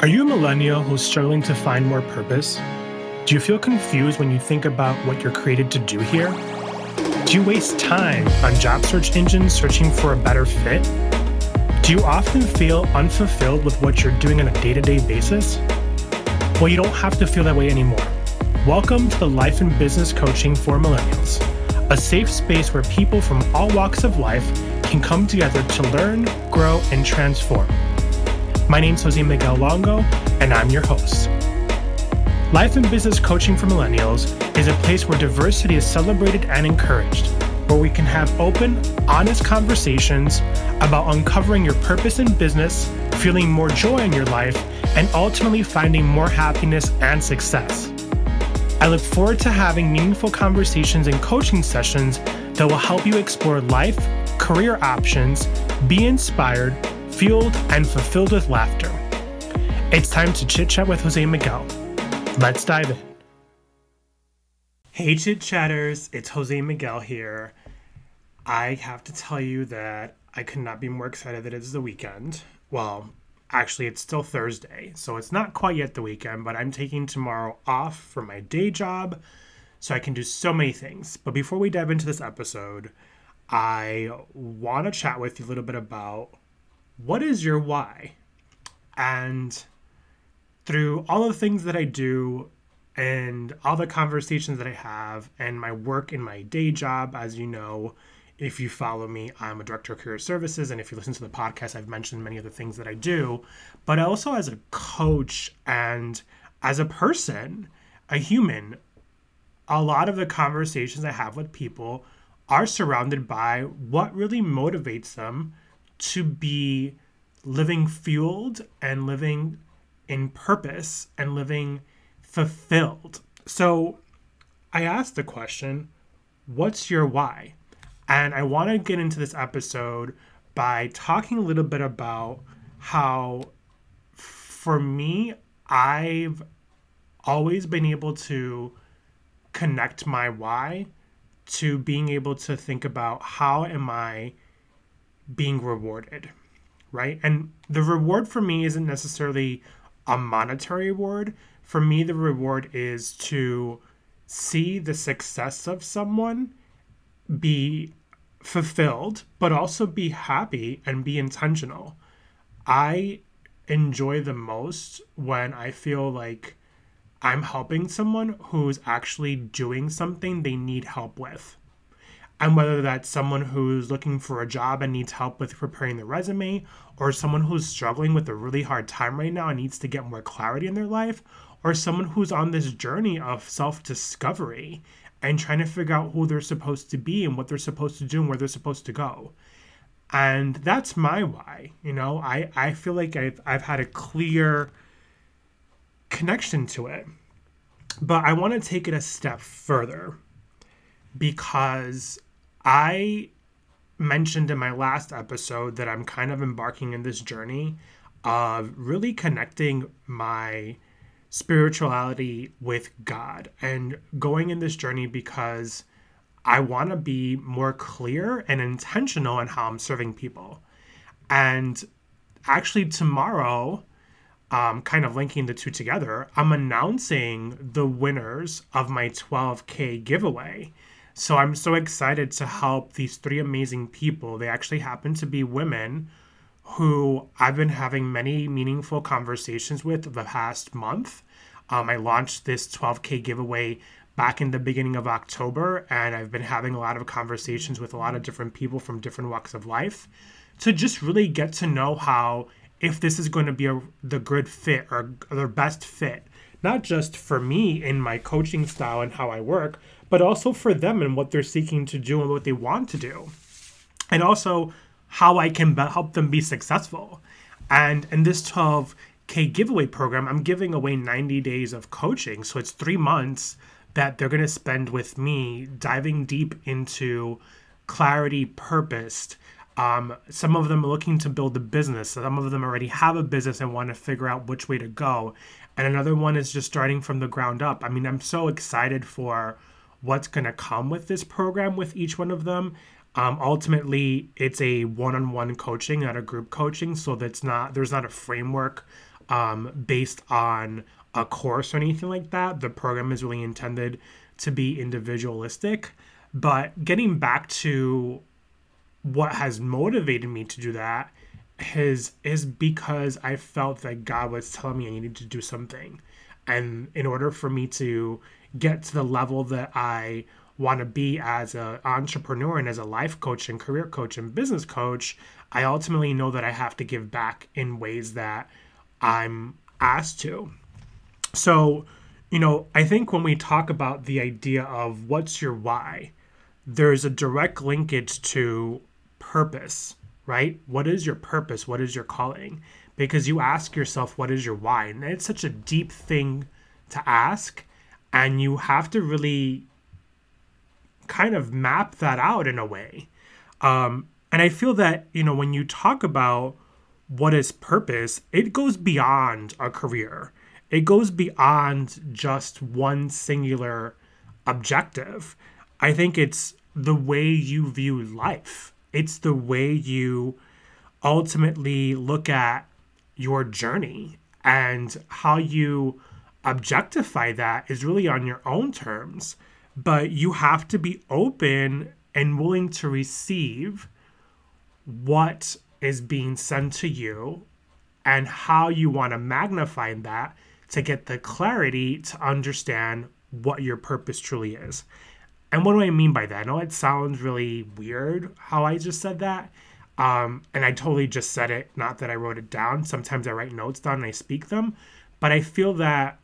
Are you a millennial who's struggling to find more purpose? Do you feel confused when you think about what you're created to do here? Do you waste time on job search engines searching for a better fit? Do you often feel unfulfilled with what you're doing on a day to day basis? Well, you don't have to feel that way anymore. Welcome to the Life and Business Coaching for Millennials, a safe space where people from all walks of life can come together to learn, grow, and transform. My name is Jose Miguel Longo, and I'm your host. Life and Business Coaching for Millennials is a place where diversity is celebrated and encouraged, where we can have open, honest conversations about uncovering your purpose in business, feeling more joy in your life, and ultimately finding more happiness and success. I look forward to having meaningful conversations and coaching sessions that will help you explore life, career options, be inspired, fueled and fulfilled with laughter. It's time to chit chat with Jose Miguel. Let's dive in. Hey, chit chatters, it's Jose Miguel here. I have to tell you that I could not be more excited that it's the weekend. Well, actually, it's still Thursday, so it's not quite yet the weekend, but I'm taking tomorrow off from my day job so I can do so many things. But before we dive into this episode, I want to chat with you a little bit about what is your why? And through all the things that I do and all the conversations that I have and my work in my day job, as you know, if you follow me, I'm a director of career services. And if you listen to the podcast, I've mentioned many of the things that I do, but also as a coach and as a person, a human, a lot of the conversations I have with people are surrounded by what really motivates them to be living fueled and living in purpose and living fulfilled. So I asked the question, what's your why? And I want to get into this episode by talking a little bit about how, for me, I've always been able to connect my why to being able to think about how am I being rewarded, right? And the reward for me isn't necessarily a monetary reward. For me, the reward is to see the success of someone be fulfilled, but also be happy and be intentional. I enjoy the most when I feel like I'm helping someone who's actually doing something they need help with and whether that's someone who's looking for a job and needs help with preparing their resume, or someone who's struggling with a really hard time right now and needs to get more clarity in their life, or someone who's on this journey of self discovery and trying to figure out who they're supposed to be and what they're supposed to do and where they're supposed to go. And that's my why. You know, I, I feel like I've, I've had a clear connection to it. But I want to take it a step further because I mentioned in my last episode that I'm kind of embarking in this journey of really connecting my spirituality with God and going in this journey because I want to be more clear and intentional in how I'm serving people. And actually, tomorrow, um, kind of linking the two together, I'm announcing the winners of my 12K giveaway. So I'm so excited to help these three amazing people. They actually happen to be women who I've been having many meaningful conversations with the past month. Um, I launched this 12K giveaway back in the beginning of October, and I've been having a lot of conversations with a lot of different people from different walks of life to just really get to know how, if this is going to be a, the good fit or the best fit, not just for me in my coaching style and how I work, but also for them and what they're seeking to do and what they want to do. And also how I can help them be successful. And in this 12K giveaway program, I'm giving away 90 days of coaching. So it's three months that they're going to spend with me diving deep into clarity, purpose. Um, some of them are looking to build a business. Some of them already have a business and want to figure out which way to go. And another one is just starting from the ground up. I mean, I'm so excited for what's going to come with this program with each one of them. Um, ultimately, it's a one-on-one coaching, not a group coaching, so that's not there's not a framework um, based on a course or anything like that. The program is really intended to be individualistic. But getting back to what has motivated me to do that is is because I felt that God was telling me I needed to do something. And in order for me to get to the level that I want to be as an entrepreneur and as a life coach and career coach and business coach, I ultimately know that I have to give back in ways that I'm asked to. So, you know, I think when we talk about the idea of what's your why, there's a direct linkage to purpose, right? What is your purpose? What is your calling? Because you ask yourself, what is your why? And it's such a deep thing to ask. And you have to really kind of map that out in a way. Um, and I feel that, you know, when you talk about what is purpose, it goes beyond a career, it goes beyond just one singular objective. I think it's the way you view life, it's the way you ultimately look at your journey and how you objectify that is really on your own terms. But you have to be open and willing to receive what is being sent to you and how you want to magnify that to get the clarity to understand what your purpose truly is. And what do I mean by that? I know it sounds really weird how I just said that. Um, and I totally just said it, not that I wrote it down. Sometimes I write notes down and I speak them. But I feel that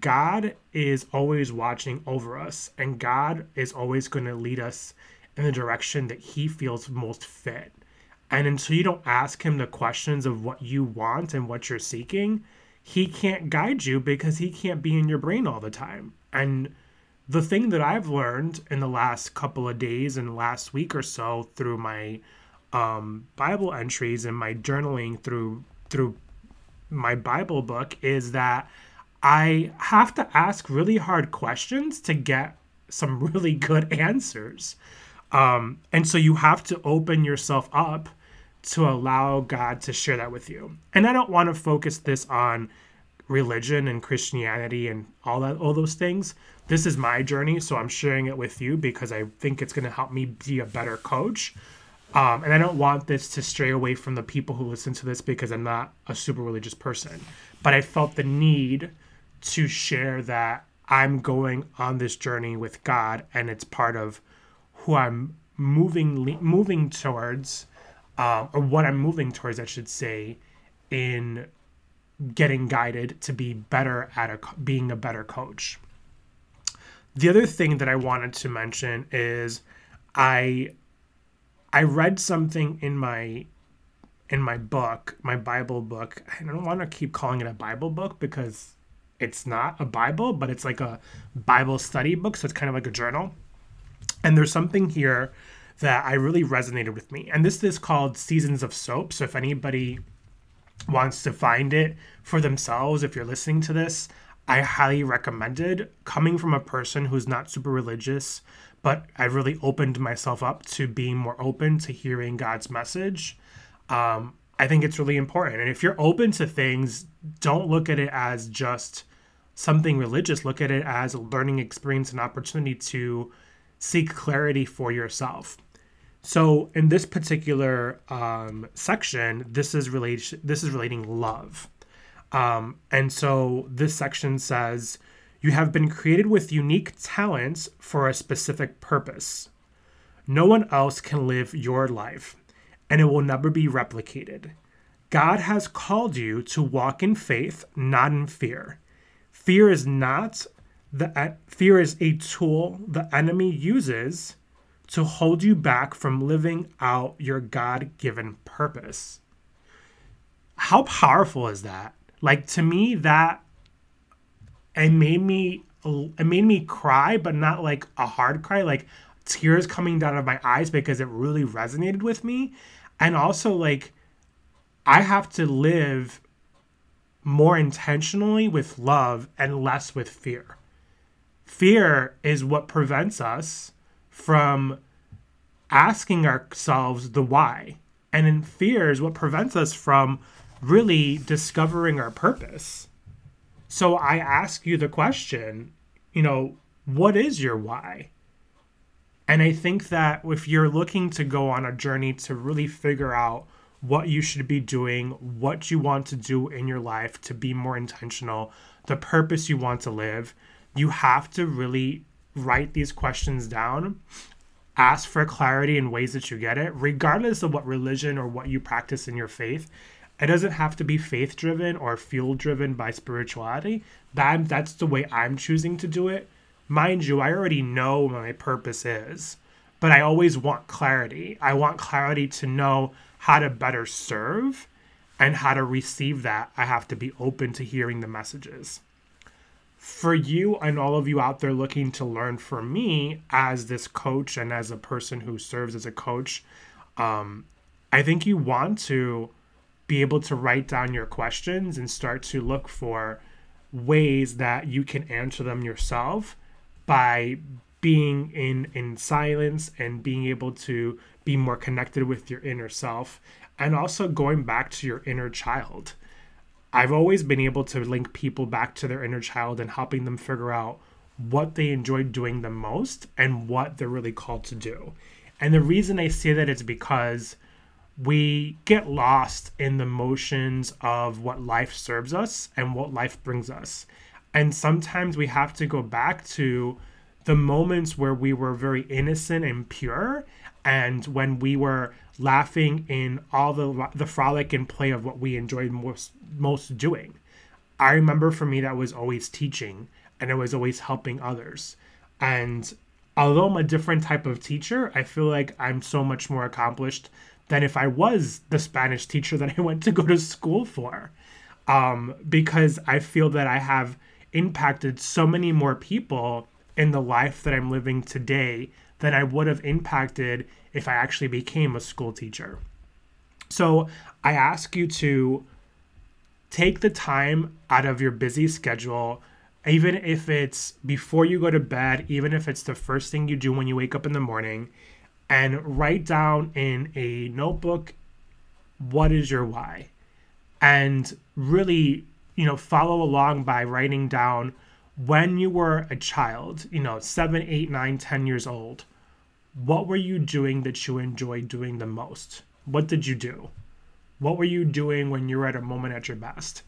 God is always watching over us, and God is always going to lead us in the direction that He feels most fit. And until you don't ask Him the questions of what you want and what you're seeking, He can't guide you because He can't be in your brain all the time. And the thing that I've learned in the last couple of days and last week or so through my um, Bible entries and my journaling through through my Bible book is that I have to ask really hard questions to get some really good answers. Um, and so you have to open yourself up to allow God to share that with you. And I don't want to focus this on religion and Christianity and all that all those things. This is my journey, so I'm sharing it with you because I think it's going to help me be a better coach. Um, and I don't want this to stray away from the people who listen to this because I'm not a super religious person. But I felt the need to share that I'm going on this journey with God and it's part of who I'm moving moving towards uh, or what I'm moving towards I should say in getting guided to be better at a, being a better coach. The other thing that I wanted to mention is I I read something in my in my book, my Bible book. I don't want to keep calling it a Bible book because it's not a Bible, but it's like a Bible study book. So it's kind of like a journal. And there's something here that I really resonated with me. And this is called Seasons of Soap. So if anybody wants to find it for themselves, if you're listening to this, I highly recommend it. Coming from a person who's not super religious, but I really opened myself up to being more open to hearing God's message. Um, I think it's really important. And if you're open to things, don't look at it as just something religious. Look at it as a learning experience and opportunity to seek clarity for yourself. So in this particular um, section, this is relation. This is relating love, um, and so this section says you have been created with unique talents for a specific purpose. No one else can live your life and it will never be replicated. God has called you to walk in faith, not in fear. Fear is not the fear is a tool the enemy uses to hold you back from living out your God-given purpose. How powerful is that? Like to me that it made me it made me cry but not like a hard cry like tears coming down of my eyes because it really resonated with me and also like I have to live more intentionally with love and less with fear. Fear is what prevents us from asking ourselves the why. And in fear is what prevents us from really discovering our purpose. So I ask you the question, you know, what is your why? And I think that if you're looking to go on a journey to really figure out what you should be doing, what you want to do in your life to be more intentional, the purpose you want to live, you have to really write these questions down, ask for clarity in ways that you get it, regardless of what religion or what you practice in your faith. It doesn't have to be faith driven or fuel driven by spirituality. That that's the way I'm choosing to do it. Mind you, I already know what my purpose is, but I always want clarity. I want clarity to know how to better serve and how to receive that. I have to be open to hearing the messages for you and all of you out there looking to learn from me as this coach and as a person who serves as a coach, um, I think you want to be able to write down your questions and start to look for ways that you can answer them yourself by being in in silence and being able to be more connected with your inner self and also going back to your inner child I've always been able to link people back to their inner child and helping them figure out what they enjoy doing the most and what they're really called to do. And the reason I say that is because we get lost in the motions of what life serves us and what life brings us. And sometimes we have to go back to the moments where we were very innocent and pure and when we were laughing in all the the frolic and play of what we enjoyed most most doing. I remember for me that was always teaching and it was always helping others. And although I'm a different type of teacher, I feel like I'm so much more accomplished than if I was the Spanish teacher that I went to go to school for. Um, because I feel that I have impacted so many more people in the life that I'm living today than I would have impacted if I actually became a school teacher. So I ask you to take the time out of your busy schedule, even if it's before you go to bed, even if it's the first thing you do when you wake up in the morning, and write down in a notebook what is your why. And really, you know, follow along by writing down when you were a child, you know, seven, eight, nine, ten years old what were you doing that you enjoyed doing the most? What did you do? What were you doing when you were at a moment at your best?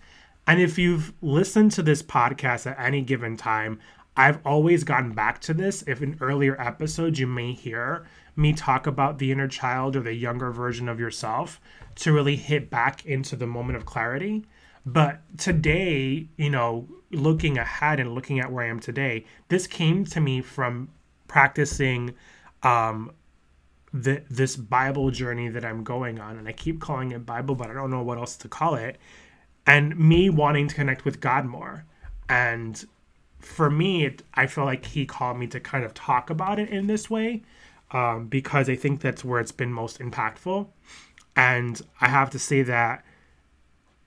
And if you've listened to this podcast at any given time, I've always gone back to this. If in earlier episodes you may hear me talk about the inner child or the younger version of yourself to really hit back into the moment of clarity. But today, you know, looking ahead and looking at where I am today, this came to me from practicing um, the, this Bible journey that I'm going on, and I keep calling it Bible, but I don't know what else to call it, and me wanting to connect with God more. And for me, it, I feel like He called me to kind of talk about it in this way um, because I think that's where it's been most impactful. And I have to say that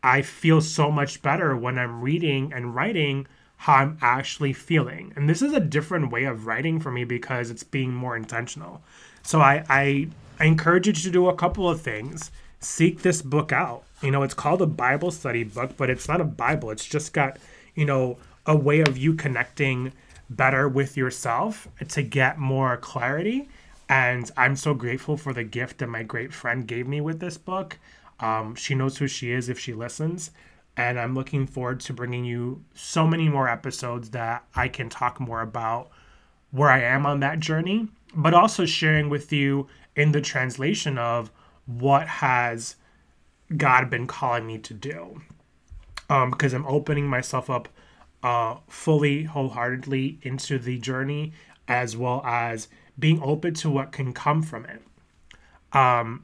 I feel so much better when I'm reading and writing how I'm actually feeling. And this is a different way of writing for me because it's being more intentional. So I, I, I encourage you to do a couple of things. Seek this book out. You know, it's called a Bible study book, but it's not a Bible. It's just got, you know, a way of you connecting better with yourself to get more clarity. And I'm so grateful for the gift that my great friend gave me with this book. Um, she knows who she is if she listens and I'm looking forward to bringing you so many more episodes that I can talk more about where I am on that journey, but also sharing with you in the translation of what has God been calling me to do. Um, because I'm opening myself up uh, fully, wholeheartedly into the journey, as well as being open to what can come from it. Um,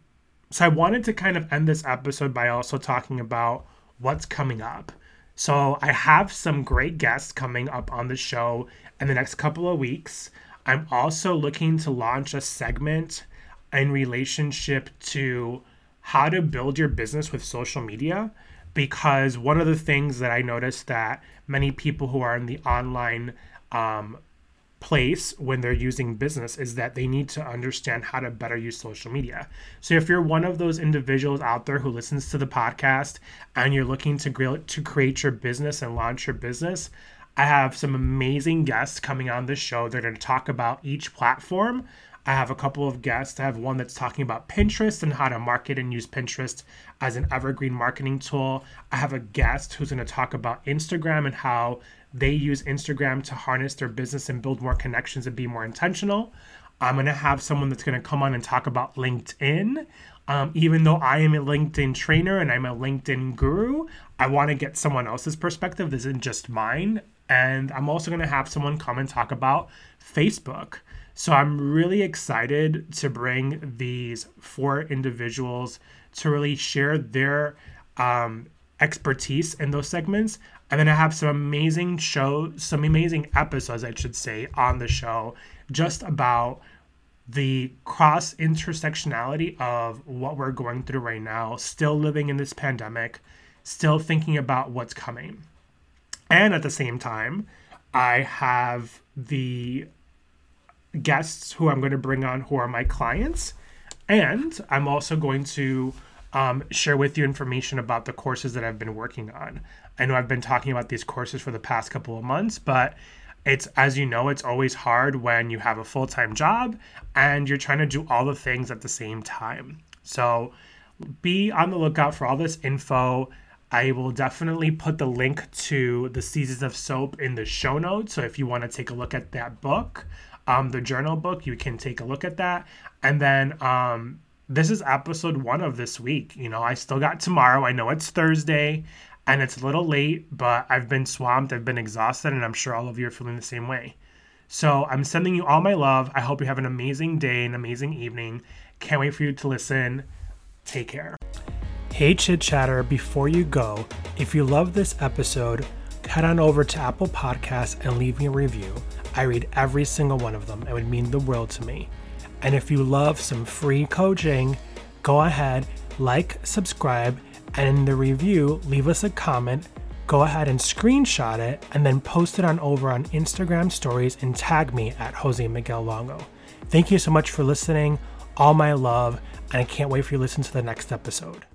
so I wanted to kind of end this episode by also talking about what's coming up. So I have some great guests coming up on the show in the next couple of weeks. I'm also looking to launch a segment in relationship to how to build your business with social media because one of the things that I noticed that many people who are in the online um, place when they're using business is that they need to understand how to better use social media. So if you're one of those individuals out there who listens to the podcast and you're looking to to create your business and launch your business, I have some amazing guests coming on this show. They're going to talk about each platform. I have a couple of guests. I have one that's talking about Pinterest and how to market and use Pinterest as an evergreen marketing tool. I have a guest who's going to talk about Instagram and how they use Instagram to harness their business and build more connections and be more intentional. I'm going to have someone that's going to come on and talk about LinkedIn. Um, even though I am a LinkedIn trainer and I'm a LinkedIn guru, I want to get someone else's perspective. This isn't just mine. And I'm also going to have someone come and talk about Facebook. So I'm really excited to bring these four individuals to really share their um, expertise in those segments. And then I have some amazing shows, some amazing episodes, I should say, on the show just about the cross intersectionality of what we're going through right now, still living in this pandemic, still thinking about what's coming. And at the same time, I have the guests who I'm going to bring on who are my clients. And I'm also going to um, share with you information about the courses that I've been working on. I know I've been talking about these courses for the past couple of months, but it's as you know, it's always hard when you have a full time job and you're trying to do all the things at the same time. So be on the lookout for all this info. I will definitely put the link to the Seasons of Soap in the show notes. So if you want to take a look at that book, um, the journal book, you can take a look at that. And then um, this is episode one of this week. You know, I still got tomorrow. I know it's Thursday and it's a little late, but I've been swamped. I've been exhausted, and I'm sure all of you are feeling the same way. So I'm sending you all my love. I hope you have an amazing day, an amazing evening. Can't wait for you to listen. Take care. Hey, Chit Chatter, before you go, if you love this episode, head on over to Apple Podcasts and leave me a review. I read every single one of them. It would mean the world to me. And if you love some free coaching, go ahead, like, subscribe, and in the review, leave us a comment. Go ahead and screenshot it and then post it on over on Instagram stories and tag me at Jose Miguel Longo. Thank you so much for listening. All my love, and I can't wait for you to listen to the next episode.